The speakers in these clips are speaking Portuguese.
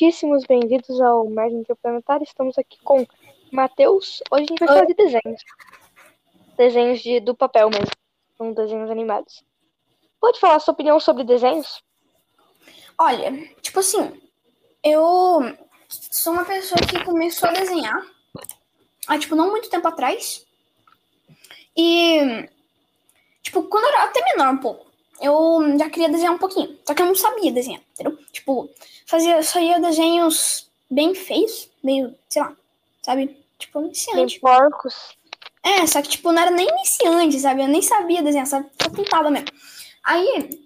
muitíssimos bem-vindos ao Merda Interplanetário. Estamos aqui com Matheus. Hoje a gente vai falar de desenhos. Desenhos de, do papel mesmo. São desenhos animados. Pode falar a sua opinião sobre desenhos? Olha, tipo assim, eu sou uma pessoa que começou a desenhar há, tipo, não muito tempo atrás. E, tipo, quando eu era até menor um pouco, eu já queria desenhar um pouquinho. Só que eu não sabia desenhar, entendeu? Tipo, fazia, saía desenhos bem feios, meio, sei lá, sabe? Tipo, iniciante. Bem porcos. É, só que, tipo, não era nem iniciante, sabe? Eu nem sabia desenhar, sabe? Só tentava mesmo. Aí,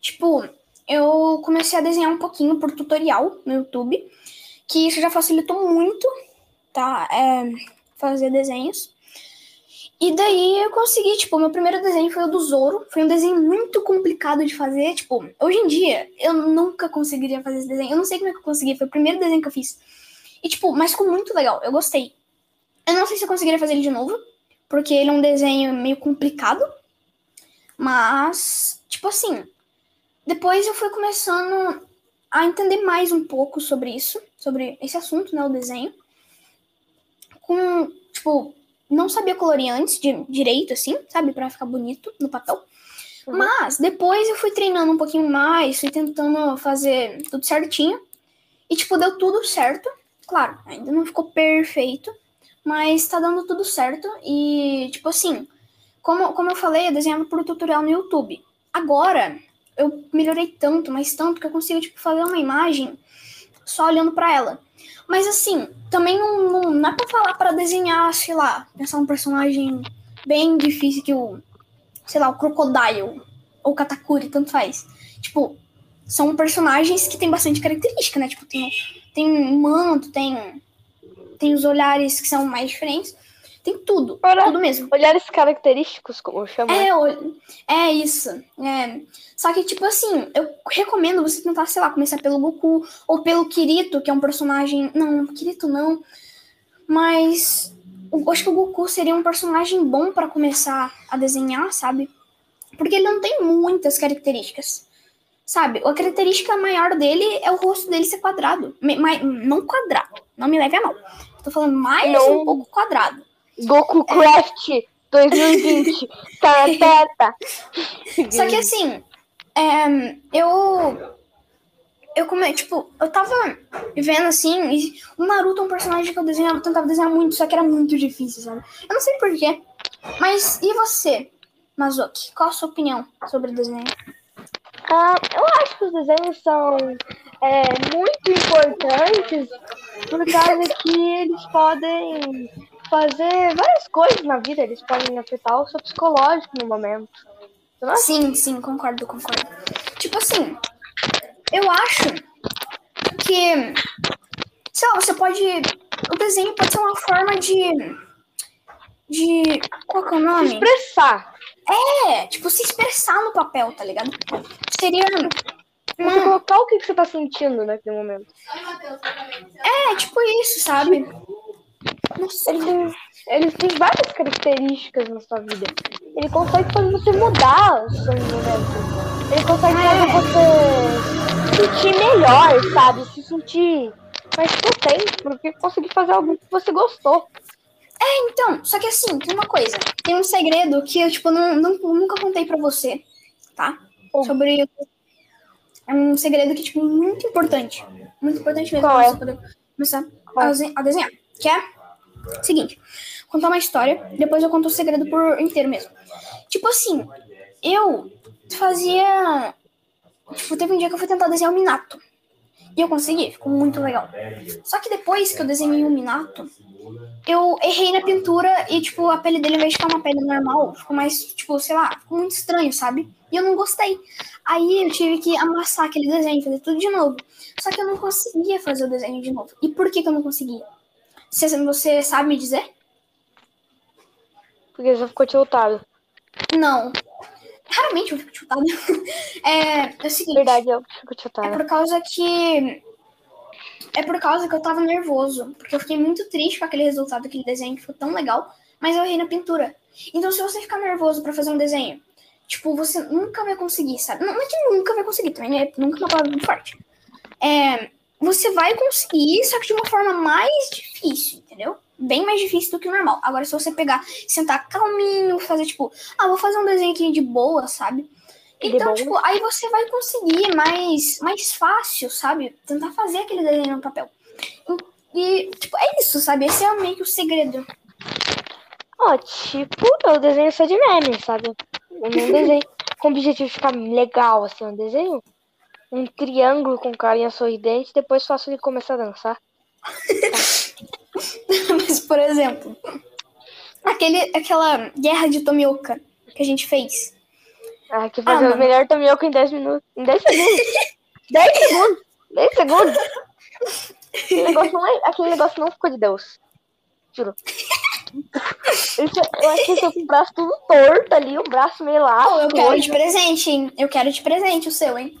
tipo, eu comecei a desenhar um pouquinho por tutorial no YouTube, que isso já facilitou muito, tá? É, fazer desenhos. E daí eu consegui, tipo, meu primeiro desenho foi o do Zoro. Foi um desenho muito complicado de fazer. Tipo, hoje em dia, eu nunca conseguiria fazer esse desenho. Eu não sei como é que eu consegui, foi o primeiro desenho que eu fiz. E, tipo, mas ficou muito legal, eu gostei. Eu não sei se eu conseguiria fazer ele de novo, porque ele é um desenho meio complicado. Mas, tipo assim, depois eu fui começando a entender mais um pouco sobre isso, sobre esse assunto, né, o desenho. Com, tipo, não sabia colorir antes de, direito, assim, sabe, para ficar bonito no papel. Uhum. Mas depois eu fui treinando um pouquinho mais, fui tentando fazer tudo certinho. E, tipo, deu tudo certo. Claro, ainda não ficou perfeito, mas tá dando tudo certo. E, tipo assim, como, como eu falei, eu desenhava por tutorial no YouTube. Agora, eu melhorei tanto, mas tanto, que eu consigo, tipo, fazer uma imagem só olhando para ela. Mas assim, também não, não, não é pra falar para desenhar, sei lá, pensar um personagem bem difícil que o, sei lá, o Crocodile ou Katakuri, tanto faz. Tipo, são personagens que têm bastante característica, né? Tipo, tem, tem um manto, tem, tem os olhares que são mais diferentes. Tem tudo, Ora, tudo mesmo. Olhares característicos, como eu chamo. É, é isso. É. Só que, tipo assim, eu recomendo você tentar, sei lá, começar pelo Goku ou pelo Kirito, que é um personagem. Não, Kirito não. Mas eu acho que o Goku seria um personagem bom para começar a desenhar, sabe? Porque ele não tem muitas características. Sabe? A característica maior dele é o rosto dele ser quadrado. Me, não quadrado. Não me leve a mal. Tô falando mais não. um pouco quadrado. Goku Craft 2020. tá, tá, tá. Só que assim, é, eu. Eu come, tipo, eu tava vendo assim, e o Naruto é um personagem que eu desenhava, tentava desenhar muito, só que era muito difícil, sabe? Eu não sei porquê. Mas e você, Mazoki? Qual a sua opinião sobre o desenho? Ah, eu acho que os desenhos são é, muito importantes por causa que eles podem fazer várias coisas na vida, eles podem afetar o seu psicológico no momento. Sim, sim, concordo, concordo. Tipo assim, eu acho que, sei lá, você pode. O desenho pode ser uma forma de. De. Qual que é o nome? Se expressar. É, tipo, se expressar no papel, tá ligado? Seria. Você colocar o que você tá sentindo naquele momento. É, tipo isso, sabe? Nossa, ele tem, ele tem várias características na sua vida. Ele consegue fazer você mudar o seu momento. Ele consegue fazer você sentir melhor, sabe? Se sentir mais potente, porque conseguir fazer algo que você gostou. É, então, só que assim, tem uma coisa. Tem um segredo que eu, tipo, não, não nunca contei pra você, tá? Oh. Sobre. É um segredo que, tipo, muito importante. Muito importante mesmo Qual pra é? você poder começar a, a desenhar. Que é Seguinte, contar uma história, depois eu conto o segredo por inteiro mesmo. Tipo assim, eu fazia. Tipo, teve um dia que eu fui tentar desenhar o Minato. E eu consegui, ficou muito legal. Só que depois que eu desenhei o Minato, eu errei na pintura e, tipo, a pele dele, ao invés de ficar uma pele normal, ficou mais, tipo, sei lá, ficou muito estranho, sabe? E eu não gostei. Aí eu tive que amassar aquele desenho, fazer tudo de novo. Só que eu não conseguia fazer o desenho de novo. E por que, que eu não conseguia? Você, você sabe me dizer? Porque você ficou tiltado. Não. Raramente eu fico tiltado. é, é o seguinte. Verdade, eu fico tiltado. É por causa que. É por causa que eu tava nervoso. Porque eu fiquei muito triste com aquele resultado daquele desenho que ficou tão legal. Mas eu errei na pintura. Então, se você ficar nervoso para fazer um desenho, tipo, você nunca vai conseguir, sabe? Não, não é que nunca vai conseguir, também é nunca é uma palavra muito forte. É, você vai conseguir, só que de uma forma mais difícil, entendeu? Bem mais difícil do que o normal. Agora, se você pegar, sentar calminho, fazer tipo, ah, vou fazer um desenho aqui de boa, sabe? Então, tipo, aí você vai conseguir mais, mais fácil, sabe? Tentar fazer aquele desenho no papel. E, tipo, é isso, sabe? Esse é meio que o segredo. Ó, oh, tipo, eu desenho só de meme, sabe? Eu não desenho com o objetivo de ficar legal, assim, eu desenho um triângulo com carinha sorridente, depois faço ele começar a dançar. Mas, por exemplo, aquele, aquela guerra de Tomioka que a gente fez. Ah, que fazer ah, o melhor Tomioka em 10 minutos. Em 10 segundos. 10 segundos. 10 segundos. Aquele negócio, não é, aquele negócio não ficou de Deus. Juro. eu achei que eu com o braço tudo torto ali, o braço meio lá. Oh, eu quero de presente, hein? Eu quero de presente o seu, hein?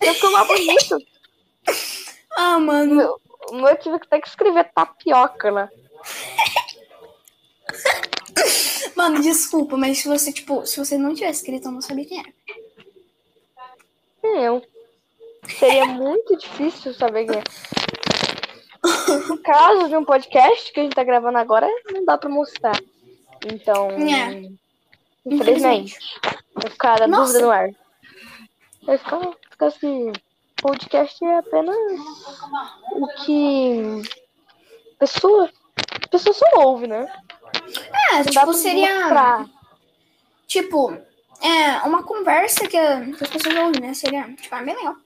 Eu ficou mais bonito. Ah, mano. O meu tive que ter que escrever tapioca lá. Mano, desculpa, mas se você, tipo, se você não tivesse escrito, eu não sabia quem era. Eu. Seria muito difícil saber quem é. No caso de um podcast que a gente tá gravando agora, não dá pra mostrar. Então. É. Infelizmente. Vai ficar a dúvida no ar. Vai ficar, ficar assim. Podcast é apenas o que. Pessoa. Pessoa só ouve, né? É, não tipo, seria. Mostrar. Tipo, é uma conversa que, as pessoas ouvem, né? Seria, tipo, é bem legal.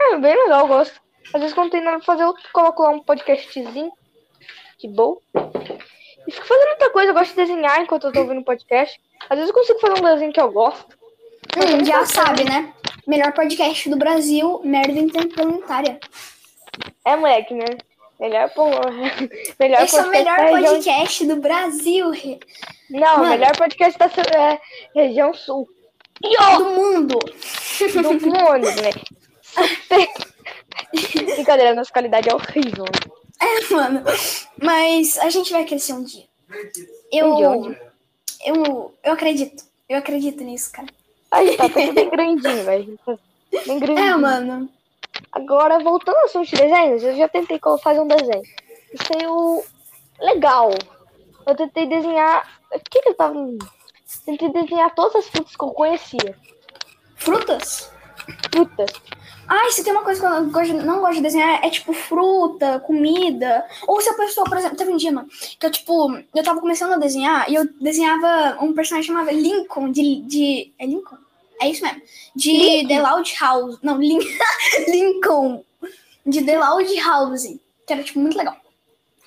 É, bem legal, eu gosto. Às vezes quando tem nada pra fazer, eu coloco lá um podcastzinho. De boa. E fico fazendo muita coisa, eu gosto de desenhar enquanto eu tô ouvindo podcast. Às vezes eu consigo fazer um desenho que eu gosto. Hum, já sabe, né? Melhor podcast do Brasil, merda interplanetária. É, moleque, né? Melhor, pô, melhor Esse é o melhor podcast do Brasil. Não, Mano. melhor podcast da é, região sul. Do mundo. Do mundo, né? Brincadeira, nossa qualidade é horrível. É, mano. Mas a gente vai crescer um dia. Eu. Um dia, Eu, eu acredito. Eu acredito nisso, cara. Aí tá tudo bem grandinho, velho. Bem grandinho. É, mano. Agora, voltando ao assunto de desenhos, eu já tentei fazer um desenho. Isso aí o legal. Eu tentei desenhar. O que, que eu tava. Tentei desenhar todas as frutas que eu conhecia. Frutas? Frutas. Ah, se tem uma coisa que eu gosto, não gosto de desenhar, é tipo fruta, comida. Ou se a pessoa, por exemplo, teve um dia, mano, que eu, tipo, eu tava começando a desenhar e eu desenhava um personagem chamado Lincoln, de. de é Lincoln? É isso mesmo. De Lincoln. The Loud House. Não, Lin Lincoln. De The Loud House. Que era, tipo, muito legal.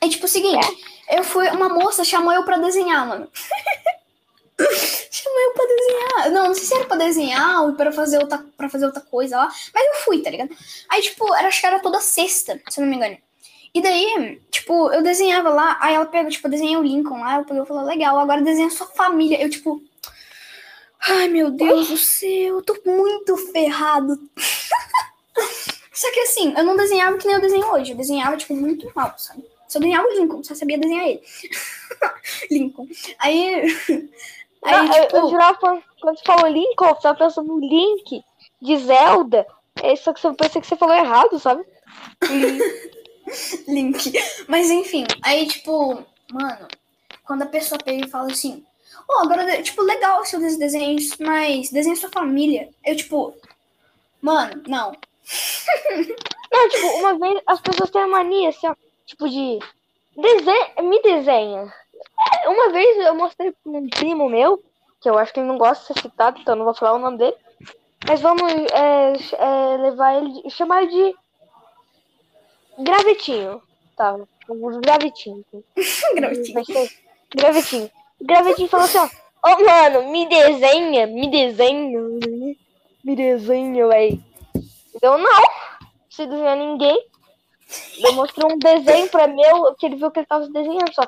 É tipo o seguinte, é. eu fui. Uma moça chamou eu pra desenhar, mano. Chamou eu pra desenhar. Não, não sei se era pra desenhar ou pra fazer outra, pra fazer outra coisa lá. Mas eu fui, tá ligado? Aí, tipo, era, acho que era toda sexta, se não me engano. E daí, tipo, eu desenhava lá, aí ela pegou, tipo, eu desenhei o Lincoln lá, ela pegou e falou, legal, agora desenha sua família. Eu, tipo, ai meu Deus do céu, eu tô muito ferrado. só que assim, eu não desenhava que nem eu desenho hoje, eu desenhava, tipo, muito mal, sabe? Só desenhava o Lincoln, só sabia desenhar ele. Lincoln. Aí, Aí, não, tipo... eu, eu jurava quando, quando você falou Link, eu tava pensando no Link de Zelda. É só que eu pensei que você falou errado, sabe? Link. Mas enfim, aí, tipo, mano, quando a pessoa pega e fala assim, oh, agora, tipo, legal seus desenhos, mas desenha sua família. Eu, tipo, mano, não. não, tipo, uma vez as pessoas têm a mania, assim, ó, tipo, de desenha, me desenha. Uma vez eu mostrei pra um primo meu, que eu acho que ele não gosta de ser citado, então eu não vou falar o nome dele. Mas vamos é, é, levar ele, chamar ele de Gravetinho. Tá, Gravetinho. Gravetinho. Gravetinho. Gravetinho falou assim, ó. Ô, oh, mano, me desenha, me desenha. Me desenha, véi. Eu não. Se desenhar ninguém. Ele mostrou um desenho pra meu, que ele viu que ele tava desenhando só.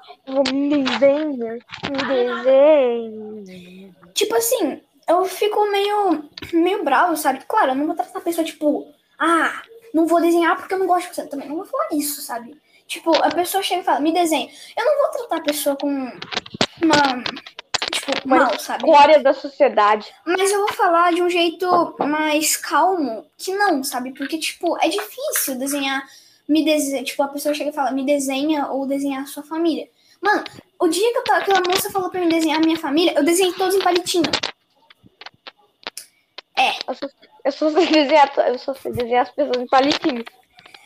Me desenha, me desenha. Tipo assim, eu fico meio, meio bravo, sabe? Claro, eu não vou tratar a pessoa tipo, ah, não vou desenhar porque eu não gosto de você. Também não vou falar isso, sabe? Tipo, a pessoa chega e fala, me desenha. Eu não vou tratar a pessoa com uma. tipo, Uma mal, sabe? Glória da sociedade. Mas eu vou falar de um jeito mais calmo que não, sabe? Porque, tipo, é difícil desenhar. Me desenha, tipo, a pessoa chega e fala, me desenha ou desenhar a sua família. Mano, o dia que eu tava, aquela moça falou pra mim desenhar a minha família, eu desenhei todos em palitinho. Eu só, eu só sei desenhar, eu só sei desenhar as pessoas em palitinho.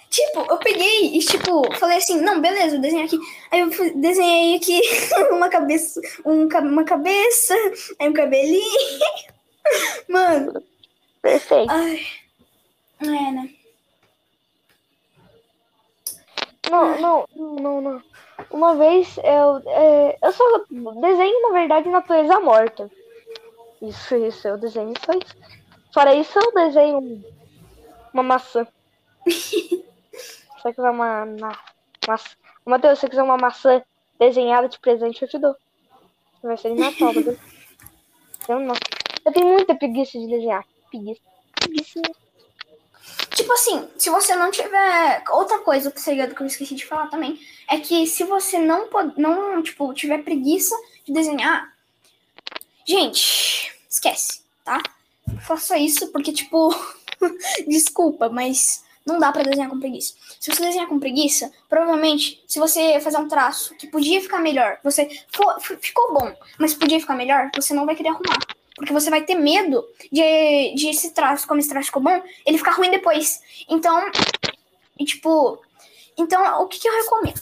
Tipo, eu peguei e, tipo, falei assim, não, beleza, eu desenhei aqui. Aí eu desenhei aqui uma cabeça, um, uma cabeça, aí um cabelinho. Mano, Perfeito. ai. É, né? Não, não, não, não. Uma vez eu, é, eu só desenho, na verdade, natureza morta. Isso, isso, eu desenho só isso. Fora isso, eu desenho um- uma maçã. Se você quiser uma, maçã. Matheus, se você quiser uma maçã desenhada de presente, eu te dou. Vai ser de Natal. Eu. Eu tenho muita preguiça de desenhar. Preguiça. Preguiça. Tipo assim, se você não tiver. Outra coisa, outro segredo que eu esqueci de falar também, é que se você não, não tipo, tiver preguiça de desenhar, gente, esquece, tá? Faça isso porque, tipo, desculpa, mas não dá pra desenhar com preguiça. Se você desenhar com preguiça, provavelmente, se você fazer um traço que podia ficar melhor, você ficou bom, mas podia ficar melhor, você não vai querer arrumar. Porque você vai ter medo de, de esse traço, como esse traço ficou bom, ele ficar ruim depois. Então, tipo, então o que, que eu recomendo?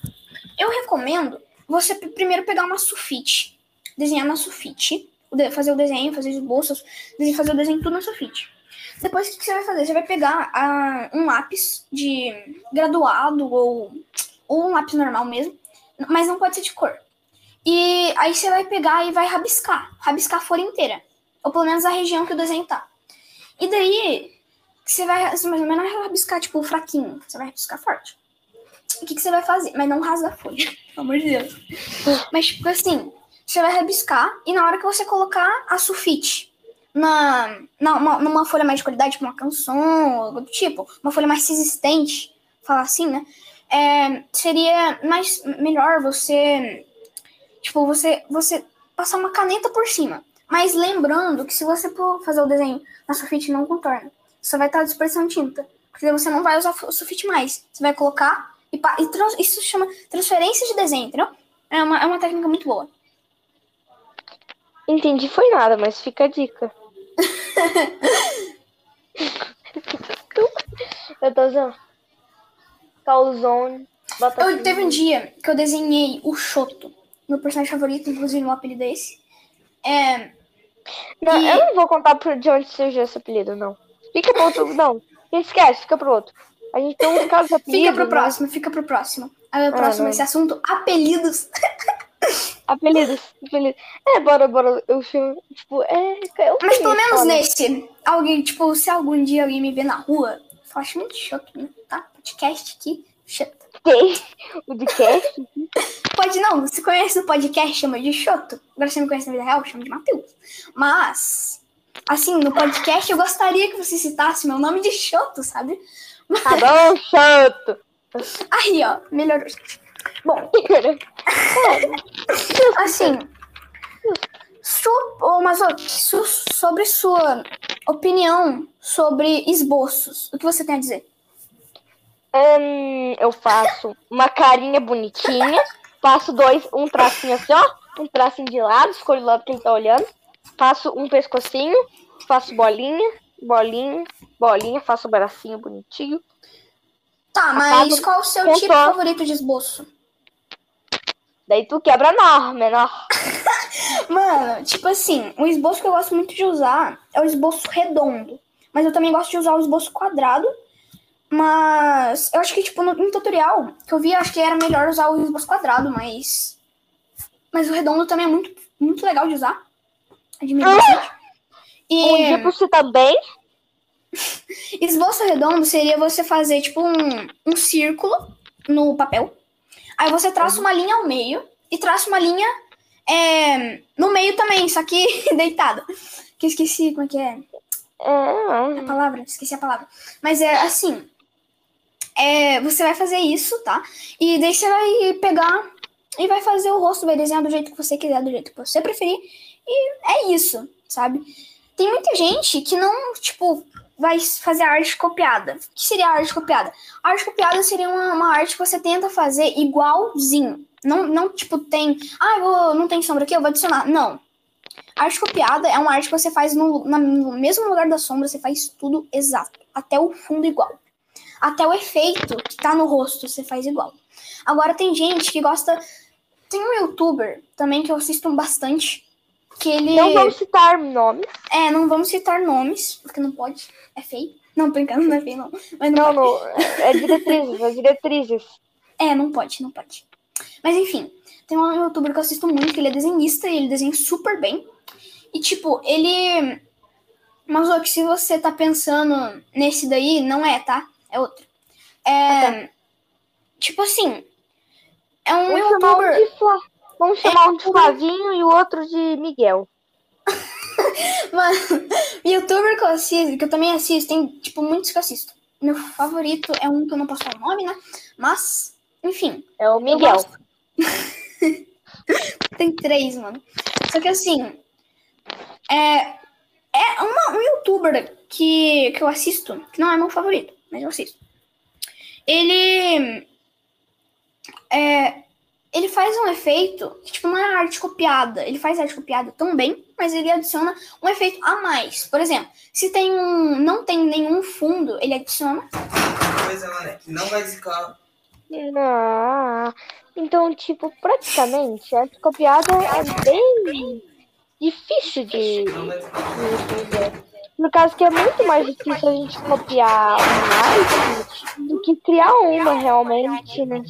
Eu recomendo você primeiro pegar uma sulfite, desenhar na sulfite, fazer o desenho, fazer os esboços, fazer o desenho tudo na sulfite. Depois o que, que você vai fazer? Você vai pegar ah, um lápis de graduado ou, ou um lápis normal mesmo, mas não pode ser de cor. E aí você vai pegar e vai rabiscar, rabiscar a folha inteira, ou pelo menos a região que o desenho tá. E daí você vai, mais ou menos rabiscar, tipo, fraquinho. Você vai rabiscar forte. O que, que você vai fazer? Mas não rasga a folha, pelo amor de Deus. Mas, tipo assim, você vai rabiscar e na hora que você colocar a sulfite na, na, uma- numa folha mais de qualidade, tipo uma canção, algo do tipo, uma folha mais resistente, falar assim, né? É, seria mais melhor você, tipo, você, você passar uma caneta por cima. Mas lembrando que se você for fazer o desenho na sulfite, não contorna só vai estar dispersando tinta. Porque você não vai usar o sulfite mais. Você vai colocar e, e isso se chama transferência de desenho, entendeu? É uma, é uma técnica muito boa. Entendi, foi nada, mas fica a dica. eu tô usando. Calzone. Eu, teve um dia que eu desenhei o Shoto, meu personagem favorito, inclusive um apelido desse. É, Não, E- eu não vou contar de onde surgiu esse apelido, não. Fica pro outro. Não, esquece, fica pro outro. A gente tem um caso apelido. fica pro né? próximo, fica pro próximo. Aí o Ah, próximo não. esse assunto, apelidos. Apelidos, apelidos. É, bora, bora. Eu chamo. Tipo, é. Eu Mas pelo tenho menos né? nesse, alguém, tipo, se algum dia alguém me ver na rua, eu acho muito chato, né? Tá? Podcast aqui, chato. Tem o de cast. Pode não, você conhece o podcast, chama de Choto. Agora você me conhece na vida real, chama de Matheus. Mas, assim, no podcast eu gostaria que você citasse meu nome de Choto, sabe? Tá bom, chato. Aí, ó, melhorou. Bom, assim, su, ô, Mazoki, su, sobre sua opinião sobre esboços, o que você tem a dizer? Hum, eu faço uma carinha bonitinha. Faço dois, um tracinho assim, ó. Um tracinho de lado, escolho o lado que ele tá olhando. Faço um pescocinho. Faço bolinha, bolinha, bolinha. Faço o bracinho bonitinho. Tá, mas qual o seu tipo favorito de esboço? Daí tu quebra menor, menor. Mano, tipo assim, o esboço que eu gosto muito de usar é o esboço redondo. Mas eu também gosto de usar o esboço quadrado. Mas eu acho que, tipo, no, no tutorial que eu vi, eu acho que era melhor usar o esboço quadrado, mas. Mas o redondo também é muito, muito legal de usar. Admiro bastante. Um dia E você também. esboço redondo seria você fazer, tipo, um, um círculo no papel. Aí você traça uma linha ao meio e traça uma linha é, no meio também, só que deitado. Que esqueci como é que é. É, a palavra, esqueci a palavra. Mas é assim. É, você vai fazer isso, tá? E daí você vai pegar e vai fazer o rosto, vai desenhar do jeito que você quiser, do jeito que você preferir. E é isso, sabe? Tem muita gente que não, tipo, vai fazer arte copiada. O que seria arte copiada? Arte copiada seria uma, uma, arte que você tenta fazer igualzinho. Não, não tipo, tem. Ah, vou, não tem sombra aqui, eu vou adicionar. Não. arte copiada é uma arte que você faz no, na, no mesmo lugar da sombra, você faz tudo exato. Até o fundo igual. Até o efeito que tá no rosto, você faz igual. Agora tem gente que gosta. Tem um youtuber também que eu assisto bastante. Que ele. Não vamos citar nomes. É, não vamos citar nomes, porque não pode. É feio. Não, brincando, não é feio, não. Mas não, não, não, é diretrizes, é diretrizes. É, não pode, não pode. Mas enfim, tem um youtuber que eu assisto muito, que ele é desenhista e ele desenha super bem. E tipo, ele. Mas ó, que se você tá pensando nesse daí, não é, tá? É outro. É. Ah, tá. Tipo assim. É um Vamos youtuber. Chamar um de Fla... Vamos chamar é um de Flavinho e o outro de Miguel. Mano, youtuber que eu assisto, que eu também assisto, tem, tipo, muitos que eu assisto. Meu favorito é um que eu não posso falar o nome, né? Mas, enfim. É o Miguel. tem três, mano. Só que assim, é, é uma, um youtuber que, que eu assisto, que não é meu favorito, mas eu assisto. Ele. É, ele faz um efeito que, tipo, não é arte copiada. Ele faz arte copiada tão bem, mas ele adiciona um efeito a mais. Por exemplo, se tem um. não tem nenhum fundo, ele adiciona. Pois é, né? Não vai zicar. Não. Então, tipo, praticamente, a arte copiada é bem difícil de, de fazer. No caso que é muito mais difícil a gente copiar uma arte do que criar uma realmente, né?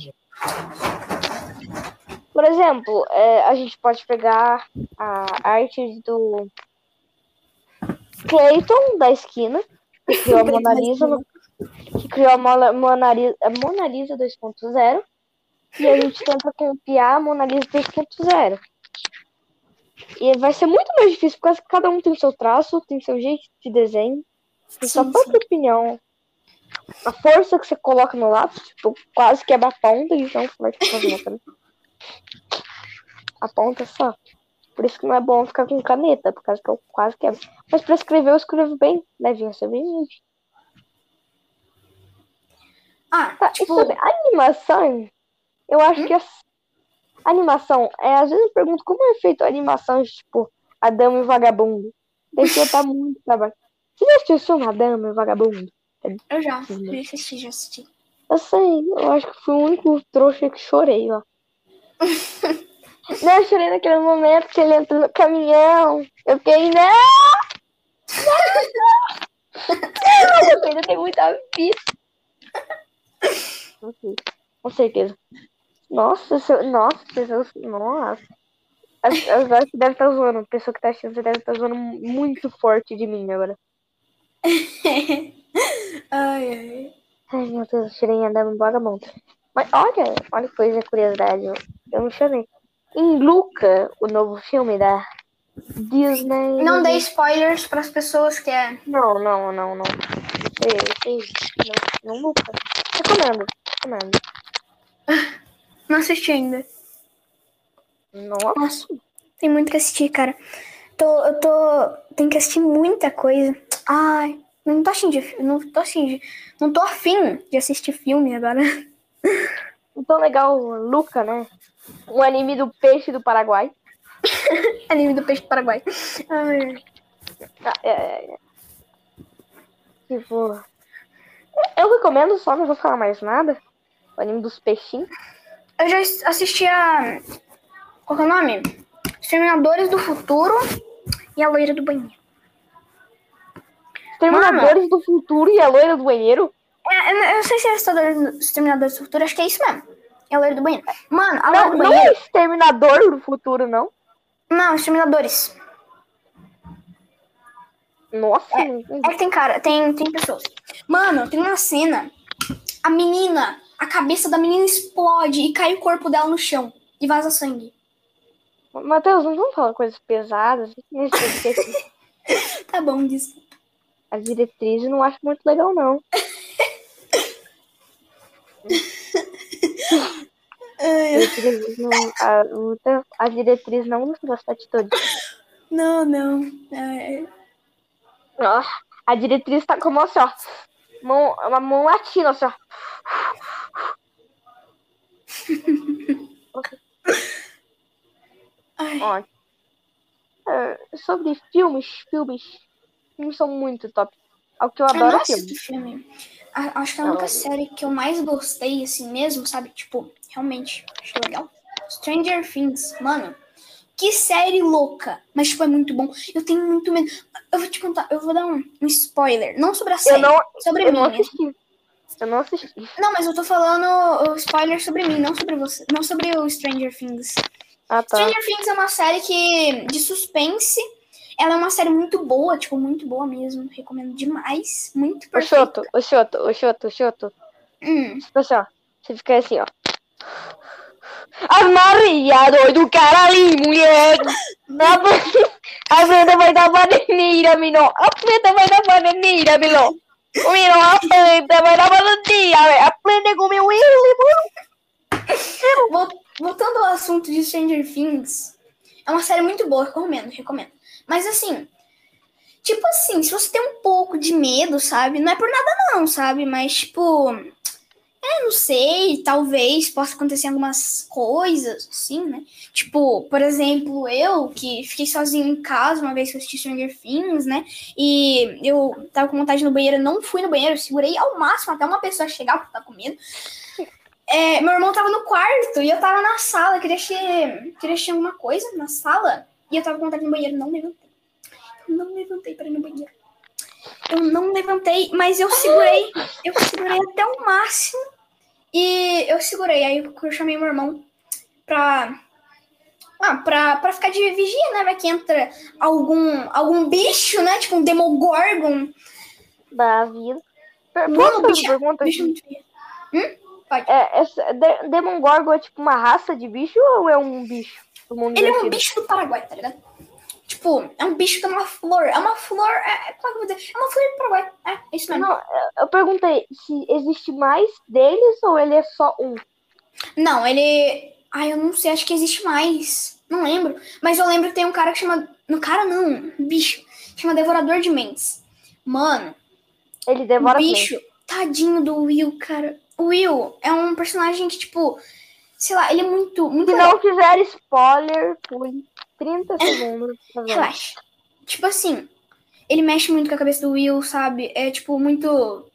Por exemplo, é, a gente pode pegar a arte do Clayton da esquina, que criou a Mona Lisa, no, que criou a Mona, Mona, Mona Lisa 2.0, e a gente tenta copiar a Mona Lisa 2.0. E vai ser muito mais difícil, porque cada um tem seu traço, tem seu jeito de desenho, tem sim, sua própria sim. opinião. A força que você coloca no lápis, tipo, quase quebra a ponta, então vai fazer uma a ponta só. Por isso que não é bom ficar com caneta, por causa que eu quase quebro. Mas pra escrever eu escrevo bem levinho, você bem Ah, tá, tipo... sobre animação, eu acho hum? que a animação, é, às vezes eu pergunto como é feito a animação de, tipo, Adão e Vagabundo. Deve tá muito trabalho. Você já assistiu Adão e Vagabundo? Eu já, assisti, já assisti. Eu sei, eu acho que fui o único trouxa que chorei lá. Não, eu chorei naquele momento que ele entrou no caminhão. Eu fiquei, não! Não! Eu ainda tenho muita vida. Com certeza. Nossa, seu, nossa, pessoas, nossa. As, as, as deve estar zoando. A pessoa que tá assistindo, você deve estar zoando muito forte de mim agora. ai, ai. Ai, meu Deus, eu tirei andando vagabundo. Mas olha, olha que coisa curiosidade. Eu, me chamei. Em Luca, o novo filme da Disney. Não dê spoilers para as pessoas que é. Não, não, não, não. Sei, sei. Não, não Luca. Recomendo, recomendo. Não assisti ainda. Nossa. Nossa. Tem muito que assistir, cara. Tô, eu tô. Tenho que assistir muita coisa. Ai, não tô afim de. Não tô afim de. Não tô afim de assistir filme agora. Então legal, Luca, né? Um anime do peixe do Paraguai. anime do peixe do Paraguai. Ai. Ah, é, é, é. Tipo. Eu recomendo só, não vou falar mais nada. O anime dos peixinhos. Eu já assisti a. Qual é o nome? Exterminadores do Futuro e a Loira do Banheiro. Exterminadores Mano, do Futuro e a Loira do Banheiro? É, eu não sei se é Exterminadores do Futuro, acho que é isso mesmo. É a loira do banheiro. Mano, a loira do banheiro. Não é Exterminador do Futuro, não? Não, Exterminadores. Nossa. É, é que tem cara, tem, tem pessoas. Mano, tem uma cena. A menina, a cabeça da menina explode e cai o corpo dela no chão. E vaza sangue. Matheus, não vamos falar coisas pesadas. tá bom, desculpa. A diretriz não acho muito legal, não. Ai, A diretriz não, a, luta- a diretriz não não, não. Ai, Ó, a diretriz tá como assim, ó. Mão, uma mão latina, assim, ó. Ó. É, sobre filmes, filmes. Filmes são muito top. É o que eu Eu adoro não é filme. filme. A- Acho que a Não, única eu- série que eu mais gostei, assim mesmo, sabe? Tipo, realmente, acho legal. Stranger Things, mano. Que série louca. Mas, tipo, é muito bom. Eu tenho muito medo. Eu vou te contar, eu vou dar um, um spoiler. Não sobre a Eu série, não, sobre eu mim. não assisti. Eu não assisti. Não, mas eu tô falando o spoiler sobre mim, não sobre você. Não sobre o Stranger Things. Ah, tá. Stranger Things é uma série que de suspense. Ela é uma série muito boa, tipo, muito boa mesmo. Recomendo demais. Muito O perfeita. Xoto, o Xoto, o Xoto, o Xoto. Hum. Tipo assim, ó. Você fica assim, ó. As Maria, doido, caralho, mulher. A Brenda- vai dar bananeira, Minó. A Brenda vai dar bananeira, Minó. O Minó, a Brenda vai dar bananeira. A Brenda comeu ele, mano. Vol- Voltando ao assunto de Stranger Things, é uma série muito boa, recomendo, recomendo. Mas assim, tipo assim, se você tem um pouco de medo, sabe? Não é por nada não, sabe? Mas tipo, é, não sei, talvez possa acontecer algumas coisas, assim, né? Tipo, por exemplo, eu que fiquei sozinho em casa uma vez que eu assisti Stranger Things, né? E eu tava com vontade no banheiro, eu não fui no banheiro, eu segurei ao máximo até uma pessoa chegar, porque eu tava com medo. É, meu irmão tava no quarto e eu tava na sala, queria assistir, queria assistir alguma coisa na sala e eu tava com vontade no banheiro, não levantei. Eu não levantei pra ir no banheiro. Eu não levantei, mas eu segurei, eu segurei até o máximo e eu segurei. Aí eu chamei meu irmão pra. Ah, pra, pra ficar de vigia, né? Vai que entra algum, algum bicho, né? Tipo um Demogorgon. Da Mano, bicho- pergunta Bicho muito. Hum? Pode. É, essa, de, Demon Gorgon é tipo uma raça de bicho ou é um bicho do mundo Ele é um bicho do Paraguai, tá ligado? Tipo, é um bicho que é uma flor. É uma flor. É, é, como é que eu vou dizer? É uma flor do Paraguai. É, é isso mesmo. Não, eu- perguntei se existe mais deles ou ele é só um. Não, ele. Ai, eu não sei, acho que existe mais. Não lembro. Mas eu lembro que tem um cara que chama. No cara não, um bicho. Chama Devorador de Mentes. Mano, Ele devora bicho, tadinho do Will, cara. O Will é um personagem que, tipo, sei lá, ele é muito, muito Se legal. não quiser spoiler, foi 30 segundos. Relaxa. Tipo assim, ele mexe muito com a cabeça do Will, sabe? É, tipo, muito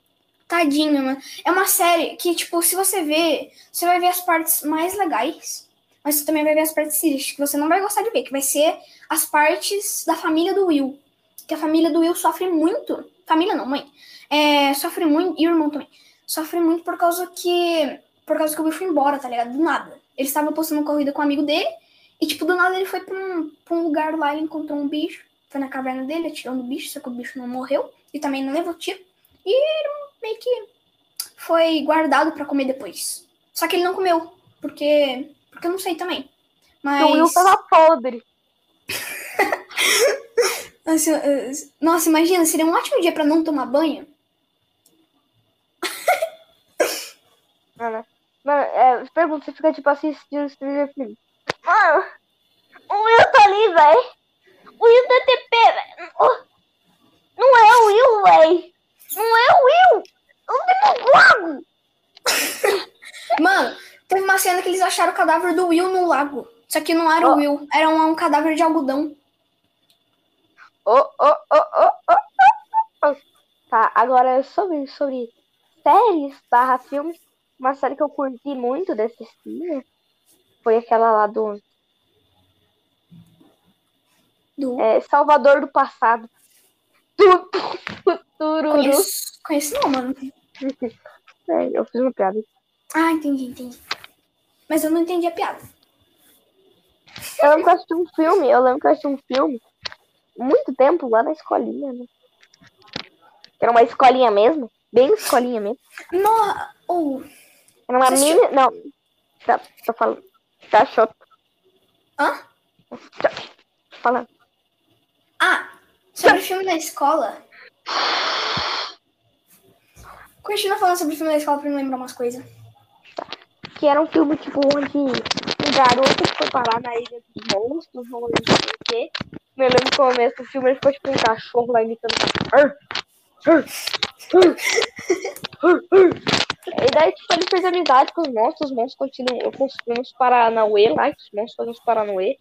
tadinho, né? É uma série que, tipo, se você ver, você vai ver as partes mais legais, mas você também vai ver as partes tristes, que você não vai gostar de ver, que vai ser as partes da família do Will. Que a família do Will sofre muito. Família não, mãe. É, sofre muito, e o irmão também. Sofre muito por causa que. Por causa que o Will foi embora, tá ligado? Do nada. Ele estava postando corrida com um amigo dele, e, tipo, do nada ele foi pra um, pra um lugar lá, ele encontrou um bicho, foi na caverna dele, atirou no bicho, só que o bicho não morreu, e também não levou tiro. E ele meio que foi guardado pra comer depois. Só que ele não comeu, porque. Porque eu não sei também. Mas. O Will tava podre. Nossa, nossa, imagina, seria um ótimo dia pra não tomar banho. Mano, mano é, pergunta, você fica tipo assistindo Stranger Things. Mano, o Will tá ali, velho. O Will da TP, velho. Oh, Não é o Will, velho. Não é o Will. É o Demogorgon. Mano, teve uma cena que eles acharam o cadáver do Will no lago. Só que não era o Oh. Will, era um, um cadáver de algodão. Oh, oh, oh, oh, oh, oh, oh. Tá, agora sobre, sobre séries barra filmes. Uma série que eu curti muito desse estilo foi aquela lá do Do... é, Salvador do Passado. Tu- Tururu. Conheço, conheço não, mano. É, eu fiz uma piada. Ah, entendi, entendi. Mas eu não entendi a piada. Eu lembro que eu assisti um filme, eu lembro que eu assisti um filme muito tempo lá na escolinha, né? Era uma escolinha mesmo, bem escolinha mesmo. No... Oh. Era uma Você assistiu? mini. Não, tá, tô falando. Tá choto. Hã? Tá, falando. Ah, sobre filme da escola. Continua falando sobre filme da escola pra eu lembrar umas coisas. que era um filme, tipo, onde um garoto foi parar na ilha dos monstros, não lembro o quê. Eu lembro que no começo do filme ele ficou tipo um cachorro lá imitando. E daí, tipo, ele fez amizade com os monstros, os monstros continuam os, com os Paranauê lá, os monstros fazem os Paranauê.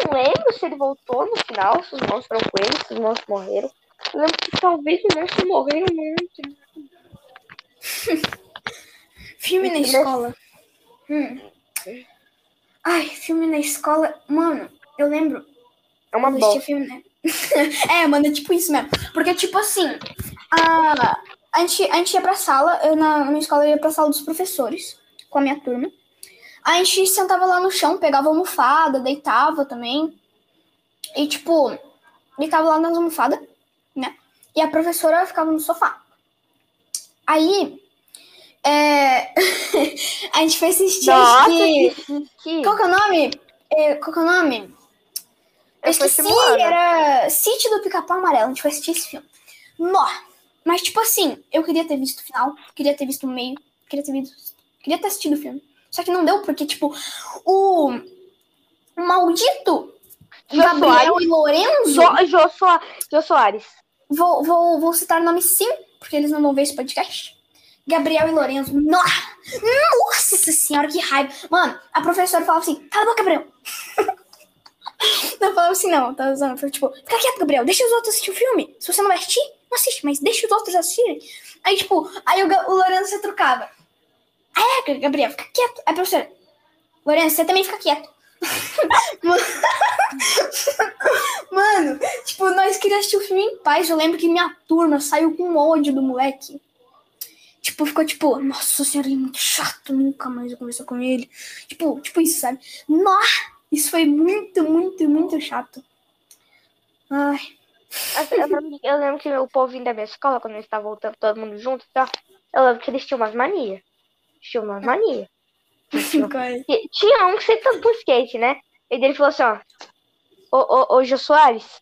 Eu não lembro se ele voltou no final, se os monstros foram com ele, se os monstros morreram. Eu lembro que talvez os monstros morreram muito. Filme na escola. Hum. Ai, filme na escola. Mano, eu lembro. É uma assistia filme, né? é, mano, é tipo isso mesmo. Porque, tipo assim, a, a, gente, a gente ia pra sala, eu na, na minha escola eu ia pra sala dos professores, com a minha turma. A gente sentava lá no chão, pegava almofada, deitava também. E, tipo, deitava lá nas almofadas, né? E a professora ficava no sofá. Aí, é... a gente foi assistir. Nossa, que- que. Qual que é o nome? É, qual que é o nome? Eu Eu esqueci, era Sítio do Pica-Pau Amarelo. A gente foi assistir esse filme. Nó! Mas, tipo assim, eu queria ter visto o final, queria ter visto o meio, queria ter visto. Queria ter assistido o filme. Só que não deu, porque, tipo, o, o maldito Jô Gabriel Soares. e Lorenzo. Jô, Soa- Jô Soares. Vou, vou, vou citar nome sim, porque eles não vão ver esse podcast. Gabriel e Lorenzo. Nó- Nossa senhora, que raiva. Mano, a professora falava assim: cala a boca, Gabriel. Não falava assim, não, tá usando. Tipo, fica quieto, Gabriel, deixa os outros assistir o filme. Se você não vai assistir, não assiste, mas deixa os outros assistirem. Aí, tipo, aí o, o trucava. Ah, é, Gabriel, fica quieto. Aí professora, Lorenzo, você também fica quieto. Mano, tipo, nós queríamos assistir o filme em paz. Eu lembro que minha turma saiu com ódio do moleque. Tipo, ficou tipo, nossa senhora, ele é muito chato, nunca mais eu conversar com ele. Tipo, tipo isso, sabe? Nossa, isso foi muito, muito, muito chato. Ai, Eu, eu lembro, que o povinho da minha escola, quando eles estavam voltando todo mundo junto, tá? eu lembro que eles tinham umas manias. Tinham umas manias. Tinha um que sempre tava com skate, né? E ele falou assim, ó. Ô, ô, ô, Jô Soares.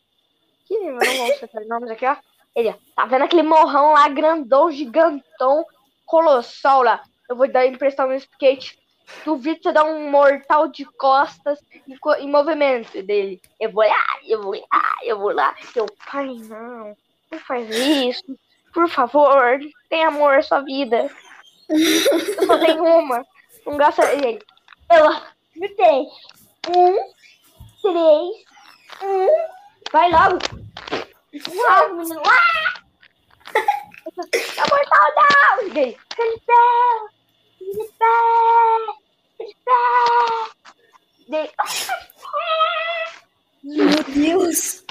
Que não vou citar nomes aqui, ó. Ele, ó, tá vendo aquele morrão lá, grandão, gigantão, colossal lá? Eu vou dar emprestar meu skate. Duvido você dar um mortal de costas em, em movimento dele. Eu vou lá, eu vou lá, eu vou lá. Eu, pai, não, não faz isso. Por favor, tem amor à sua vida. Eu só tenho uma. Não gasta. Ele, eu, tem. Um, três, um. Vai logo. Uau, menino. Ah! Tá mortal, não. E daí, Meu Deus.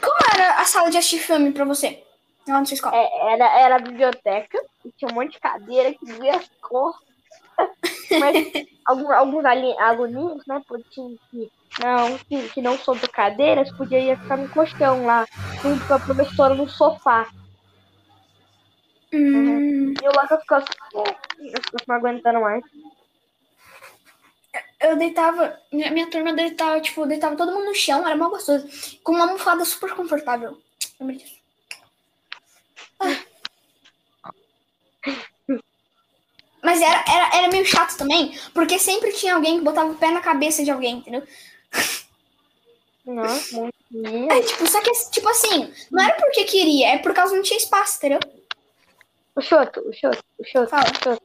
Como era a sala de assistir filme pra você? Lá na sua escola? É, era, era a biblioteca, e tinha um monte de cadeira que doía as costas. Mas alguns ali- aluninhos, né, podiam que não, que, que não soube cadeiras, podia ficar no colchão lá, junto com a professora no sofá. Hum, E eu lá que eu ficava assim, eu ficava não aguentando mais. eu deitava, minha, minha turma deitava, tipo, deitava todo mundo no chão, era mó gostoso. Com uma almofada super confortável. Lembra disso? Ah. Mas era, era, era meio chato também, porque sempre tinha alguém que botava o pé na cabeça de alguém, entendeu? Nossa, muito É, tipo, só que, tipo assim, não era porque queria, é por causa que não tinha espaço, entendeu? O choto, o choto, o choto, Fala. o choto.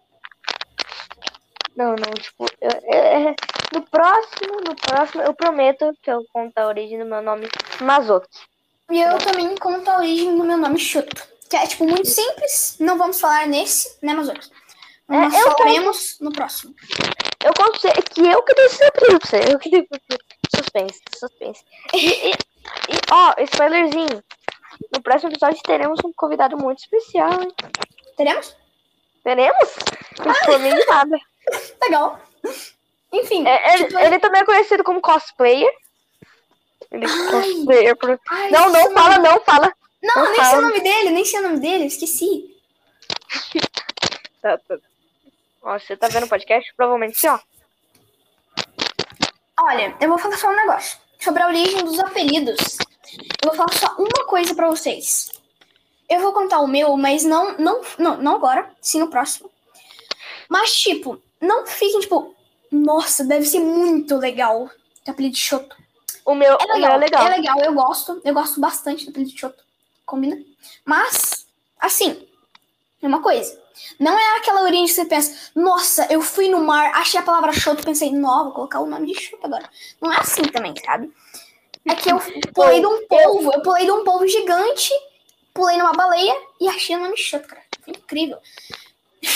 Não, não, tipo, eu- eu- eu- no próximo, no próximo, eu prometo que eu conto a origem do meu nome Mazoki. E eu também conto a origem do meu nome Chuto. Que é, tipo, muito simples. Não vamos falar nesse, né, Mazoki? É, Nós eu falaremos no próximo. Eu conto que eu que dei surpresa pra você. Eu que dei suspense, suspense. E, e, e, ó, spoilerzinho. No próximo episódio teremos um convidado muito especial, hein? Teremos? Teremos? Por mim nada. Legal. Enfim. É, ele, tipo, ele também é conhecido como cosplayer. Ele é cosplayer. Ai, Não, não fala, não fala. Não, não nem sei fala. o nome dele, nem sei o nome dele, esqueci. Tá, tá. Ó, você tá vendo o podcast? Provavelmente sim, ó. Olha, eu vou falar só um negócio. Sobre a origem dos apelidos. Eu vou falar só uma coisa pra vocês. Eu vou contar o meu, mas não, não, não, não agora, sim no próximo. Mas, tipo, não fiquem, tipo, nossa, deve ser muito legal ter apelido de Choto. O meu É o meu legal, é legal. é legal, eu gosto. Eu gosto bastante do apelido de Choto. Combina? Mas, assim, é uma coisa. Não é aquela origem que você pensa, nossa, eu fui no mar, achei a palavra Choto, pensei, não, vou colocar o nome de Choto agora. Não é assim também, sabe? É que eu pulei de um polvo, eu pulei de um polvo gigante, pulei numa baleia e achei o nome Choto, cara. Foi incrível.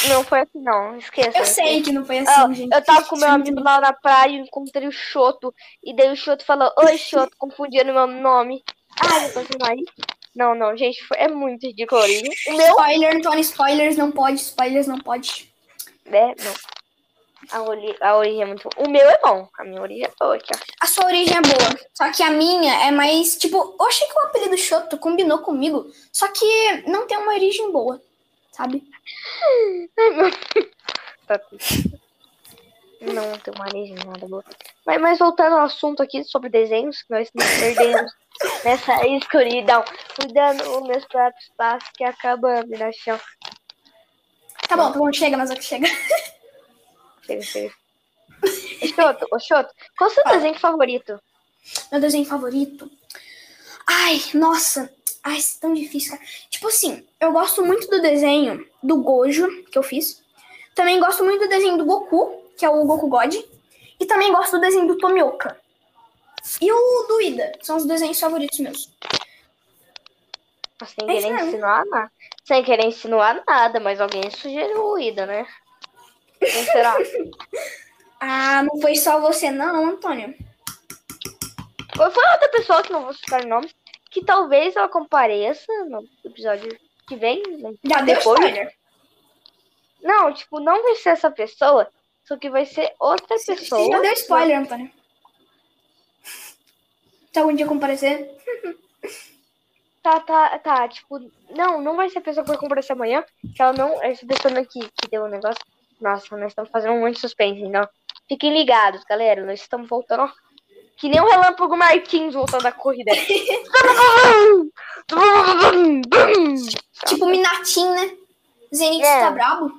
Não foi assim, não. Esqueça. Eu sei que não foi assim, Ah, gente. eu tava com meu amigo lá na praia e encontrei o Choto. E daí o Choto falou, oi Choto, confundindo meu nome. Ah, vou continuar aí. Não, não, gente, foi- é muito ridículo. O meu, Spoiler, Antônio, spoilers não pode, spoilers não pode. né, não. A, ori a origem é muito O meu é bom. A minha origem é boa. A sua origem é boa, só que a minha é mais, tipo, eu achei que o apelido Choto combinou comigo, só que não tem uma origem boa, sabe? Tá. Não tem uma origem nada boa. Mas, mas voltando ao assunto aqui sobre desenhos, que nós nos perdemos nessa escuridão, cuidando os meus próprios passos que acabam me na chão. Tá bom, tá bom, chega, mas chega. Chega, chega. Ô, Xoto, qual o seu desenho favorito? Meu desenho favorito. Ai, nossa. Ai, isso é tão difícil, cara. Tipo assim, eu gosto muito do desenho do Gojo, que eu fiz. Também gosto muito do desenho do Goku, que é o Goku God. E também gosto do desenho do Tomioka. E o do Ida. São os desenhos favoritos meus. Sem É querer nada. Sem querer insinuar nada, mas alguém sugeriu o Ida, né? Quem será? Ah, não foi só você, não, Antônio. Ou Foi outra pessoa que não vou citar o nome, que talvez ela compareça no episódio que vem. né? Já deu Depois. spoiler. Não, tipo, não vai ser essa pessoa, só que vai ser outra pessoa. Já deu spoiler, Antônio. Se algum dia comparecer. Tá, tá, tá, tipo, não, não vai ser a pessoa que vai comparecer amanhã, que ela não, essa pessoa aqui que deu o negócio. Nossa, nós estamos fazendo muito suspense, então. Fiquem ligados, galera, nós estamos voltando, ó, que nem o relâmpago Martins voltando da corrida. Tipo Minatin, né? Zenitsu É. tá brabo.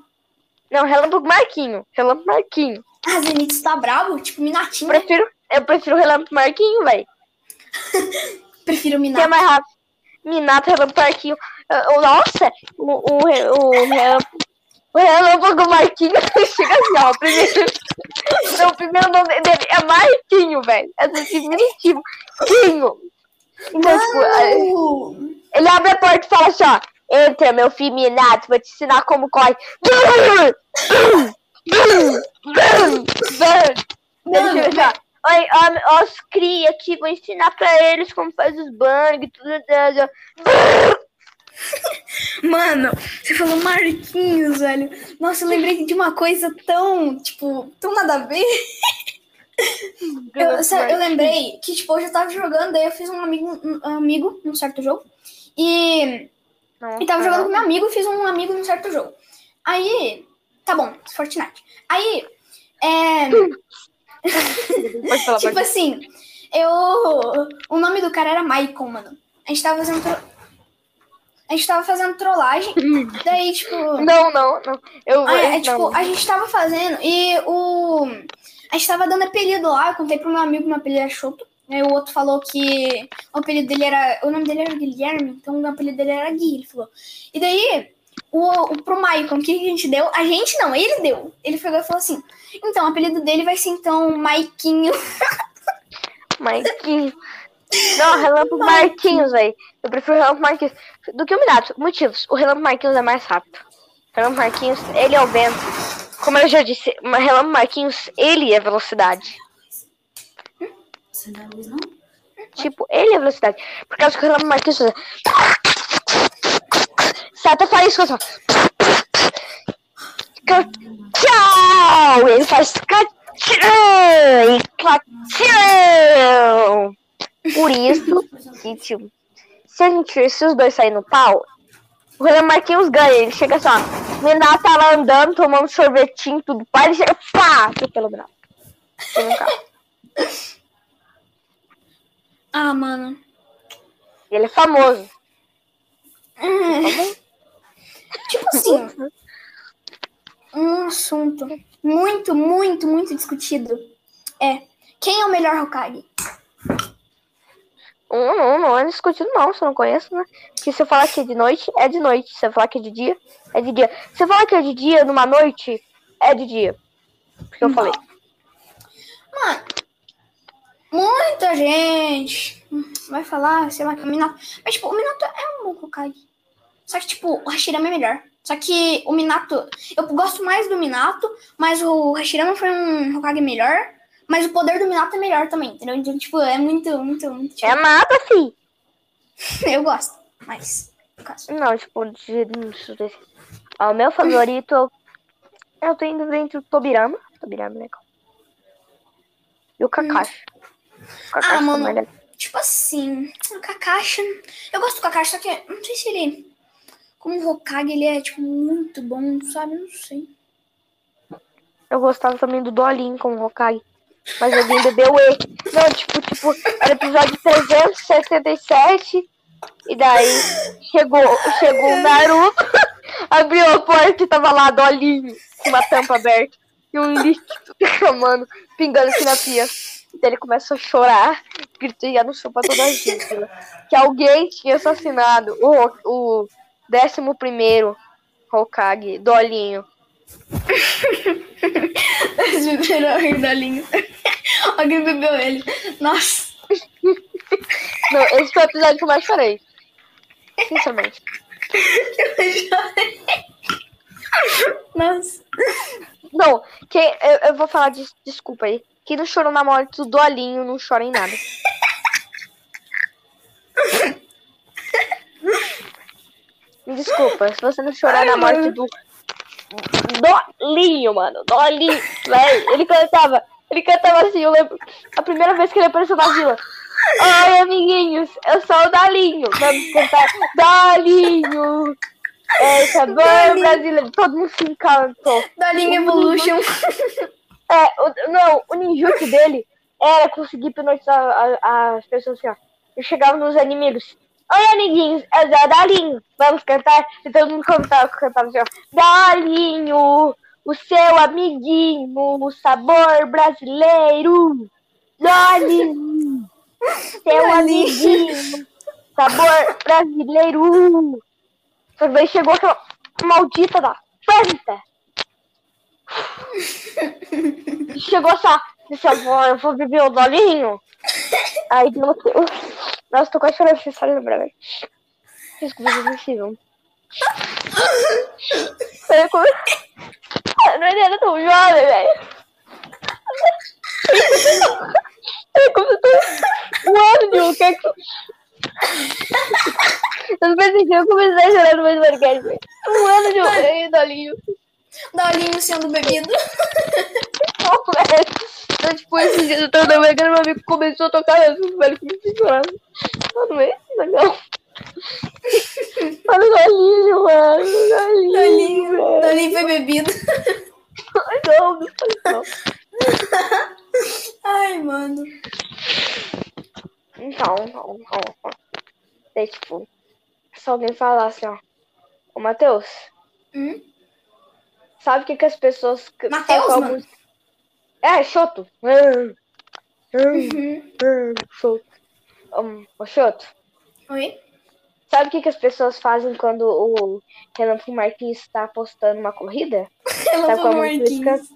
Não, relâmpago Marquinho, relâmpago Marquinho. Ah, Zenitsu tá brabo. Tipo Minatin, né? Prefiro, eu prefiro o relâmpago Marquinho, velho. Prefiro Que é mais rápido. Minato, relâmpago Marquinho. Ah, Nossa, o, o, re- o, relâmpago, o relâmpago Marquinho chega assim, ó. Primeiro, não, o primeiro nome dele é Marquinho, velho. É do diminutivo. Quinho. Então, tipo, é, ele abre a porta e fala assim, ó. Entra, meu filho Minato, vou te ensinar como corre. Ele chega assim, ó. Oi, ó, ó, os cria aqui, vou ensinar pra eles como faz os bang e tudo. Mano, você falou Marquinhos, velho. Nossa, eu lembrei de uma coisa tão, tipo, tão nada a ver. Eu, sério, eu lembrei que, tipo, eu já tava jogando, daí eu fiz um amigo, um amigo num certo jogo. E Não, E tava jogando com meu amigo e fiz um amigo num certo jogo. Aí, tá bom, Fortnite. Aí, é, falar, tipo assim, eu. O nome do cara era Michael, mano. A gente tava fazendo. A gente tava fazendo trollagem. Daí, tipo. Não, não, não. Eu Ah, é, não. tipo, a gente tava fazendo e o. A gente tava dando apelido lá, eu contei pro meu amigo que meu apelido era Choto. Aí o outro falou que o apelido dele era. O nome dele era Guilherme, então o apelido dele era Gui, ele falou. E daí, o, o pro Maicon, o que a gente deu? A gente não, ele deu. Ele pegou e falou assim: então, o apelido dele vai ser então Maiquinho. Marquinhos. Não, Relâmpago Marquinhos, velho. Eu prefiro Relâmpago Marquinhos do que o Minato. Motivos. O Relâmpago Marquinhos é mais rápido. Relâmpago Marquinhos, ele é o vento. Como eu já disse, o Relâmpago Marquinhos, ele é velocidade. Você luz, não? Tipo, ele é velocidade. Por causa que o Relâmpago Marquinhos faz... Você até faz isso, só. Tchau! Ele faz... Tchau! Por isso que, tipo, se a gente, se os dois saírem no pau, o Renan Marquinhos ganha. Ele chega assim, ó. O Renato tá lá andando, tomando sorvetinho, tudo. Pá, ele chega, pá! Pelo braço. Ah, mano. Ele é famoso. Hum, tipo assim, um assunto muito, muito, muito discutido é quem é o melhor Hokage? Não, não, não é discutido não, você não conhece, né? Porque se eu falar que é de noite, é de noite. Se eu falar que é de dia, é de dia. Se eu falar que é de dia numa noite, é de dia. Porque eu falei. Mano, muita gente vai falar, sei lá, que o Minato. Mas, tipo, o Minato é um bom Hokage. Só que, tipo, o Hashirama é melhor. Só que o Minato. Eu gosto mais do Minato, mas o Hashirama foi um Hokage melhor. Mas o poder do Minato é melhor também, entendeu? Então, tipo, é muito, muito, muito. Tipo, É mata, sim. eu gosto. Mas. Não, tipo, de. Ó, o meu favorito. eu- Eu tô indo entre o Tobirama. Tobirama é legal. E o Kakashi. O Kakashi Ah, mano. é legal. Tipo assim, o Kakashi. Eu gosto do Kakashi, só que não sei se ele. Como Hokage, ele é, tipo, muito bom, sabe? Não sei. Eu gostava também do Dolin como Hokage. Mas alguém bebeu ele. Não, tipo, tipo, era episódio 377. E daí chegou, chegou o Naruto, abriu a porta e tava lá Dolinho, com uma tampa aberta. E um líquido derramando, pingando aqui na pia. E daí ele começou a chorar, gritando chão pra toda a gente. né? Que alguém tinha assassinado o, o 11 primeiro Hokage, Dolinho. Eles beberam a ridalinho. Alguém bebeu ele. Nossa. Não, esse foi o episódio que eu mais chorei. Sinceramente. Nossa. Não, quem, eu, eu vou falar de, desculpa aí. Quem não chorou na morte do Dolinho não chora em nada. Me desculpa, se você não chorar na morte do Dolinho, mano. Dolinho, velho. Ele cantava, ele cantava assim, eu lembro. A primeira vez que ele apareceu na vila. Oi, amiguinhos, eu sou o Dolinho. Vamos cantar Dolinho. É sabor Dolinho. brasileiro. Todo mundo se encantou. Dalinha Evolution. É, o, não, o ninjutsu dele era conseguir hipnotizar as pessoas assim, ó. Eu chegava nos inimigos. Oi, amiguinhos, é o Dalinho. Vamos cantar? E todo mundo cantava, cantava assim, ó. Dalinho, o seu amiguinho, o sabor brasileiro. Dalinho, seu amiguinho, sabor brasileiro. Só que chegou aquela maldita da Fanta. Chegou essa. Disse, eu vou, eu vou beber o dolinho. Aí deu uma. Nossa, tô quase chorando, você só lembra, velho. Desculpa, vocês não se vão. Eu come... Eu não era tão jovem, velho. Eu comecei um ano de um que é que. Eu não pensei que eu comecei a chorar no do podcast, velho. Um ano de um Ei, dolinho. Sendo bebido. Então, tipo, esse dia eu tava navegando, meu amigo começou a tocar isso, velho, comecei a chorar. Mano, é legal. Olha o galinho, mano. o Galinho. Dalinho. velho. Dalinho foi bebido. Não, não faz não. Ai, mano. Então, então, então. Daí, tipo, se alguém falasse, ó. Ô, Matheus, Hum? Sabe o que, que as pessoas. Matheus, mano? música? É, Choto. Hum, hum, Uhum. hum. Um, Choto. Oi? Sabe o que, que as pessoas fazem quando o Renan Marquinhos está apostando uma corrida? Sabe eles Marquinhos.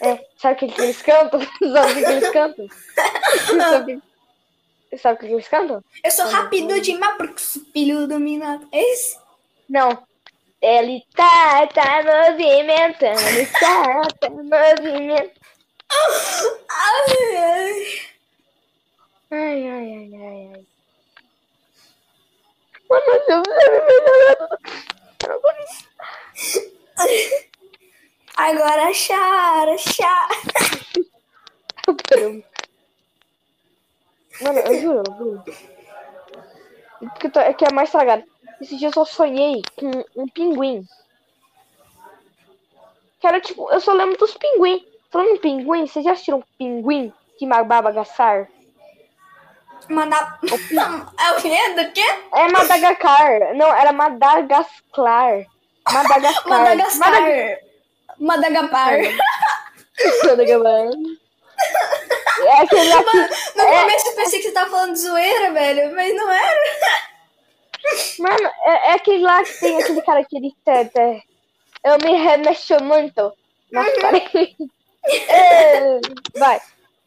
É, sabe o que, que eles cantam? Sabe o que, que eles cantam? sabe, sabe o que, que eles cantam? Eu sou rápido demais porque sou filho do Minato. É esse? Não. Ele tá, tá movimentando, tá, tá movimentando. Ai, ai. Ai, ai, ai, ai, ai. Mano. Eu não. Agora chora. Caramba. Mano, eu juro, eu juro. Porque é que é mais estragado. Esse dia eu só sonhei com um pinguim. Que era tipo, eu só lembro dos pinguim. Falando em pinguim, vocês já assistiram Pinguim de Mababa Gassar? Mandar. É o quê? Do quê? É Madagascar. Não, era Madagascar. Madagascar. Madagascar. Madagascar. Madagascar. É aquele lá que... No É. começo eu pensei que você tava falando de zoeira, velho, mas não era. Mano, é, é aquele lá que tem aquele cara que ele tenta. Eu me remexo muito. Mas peraí. É, vai.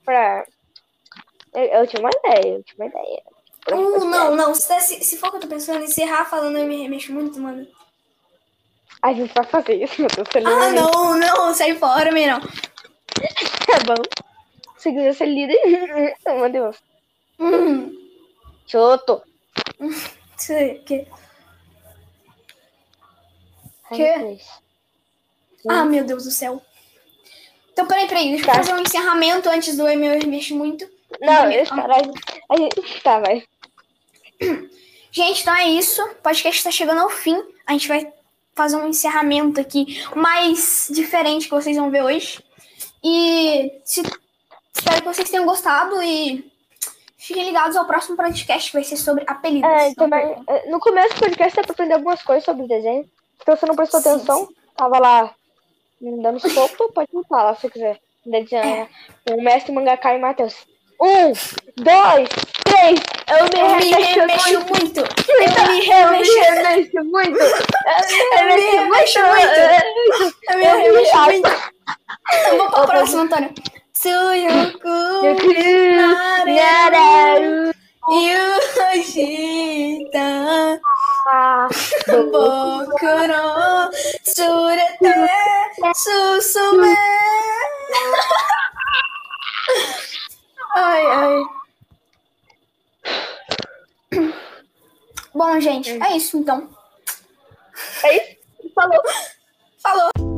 Pra. Eu, eu tinha uma ideia, eu tinha uma ideia. Uh, não, não. Se, se, se for o que eu tô pensando, encerrar falando eu me remexo muito, mano. A gente vai fazer isso, meu Deus. Ah, não, não, sai fora, meu não. Tá bom. Se quiser ser líder. Meu Deus. Hum, Choto. Que... Quê? Deus. Ah, meu Deus do céu. Então, peraí, peraí, deixa eu Tá. fazer um encerramento antes do eu me remexo muito. Não, espera. A gente- a gente. Tá, vai. Gente, então é isso. O podcast tá chegando ao fim. A gente vai fazer um encerramento aqui mais diferente que vocês vão ver hoje. E se- espero que vocês tenham gostado e fiquem ligados ao próximo podcast que vai ser sobre apelidos. É, também, é, no começo do podcast dá pra aprender algumas coisas sobre desenho. Então você não prestou Sim, atenção, tava lá dando soco, pode me falar se quiser. Desenhar o mestre mangaka e Matheus. Um, dois, três. Eu me Eu me remexo remexo muito. muito. Eu me remexo muito. Eu me remexo muito. Eu me Eu me remexo muito. Eu vou pro próximo, Antônio. Tsuyuku Nararu. Yushita Ah, Boku no Tsurete Susume Ai, ai. Bom, gente, é isso então. É isso? Falou. Falou.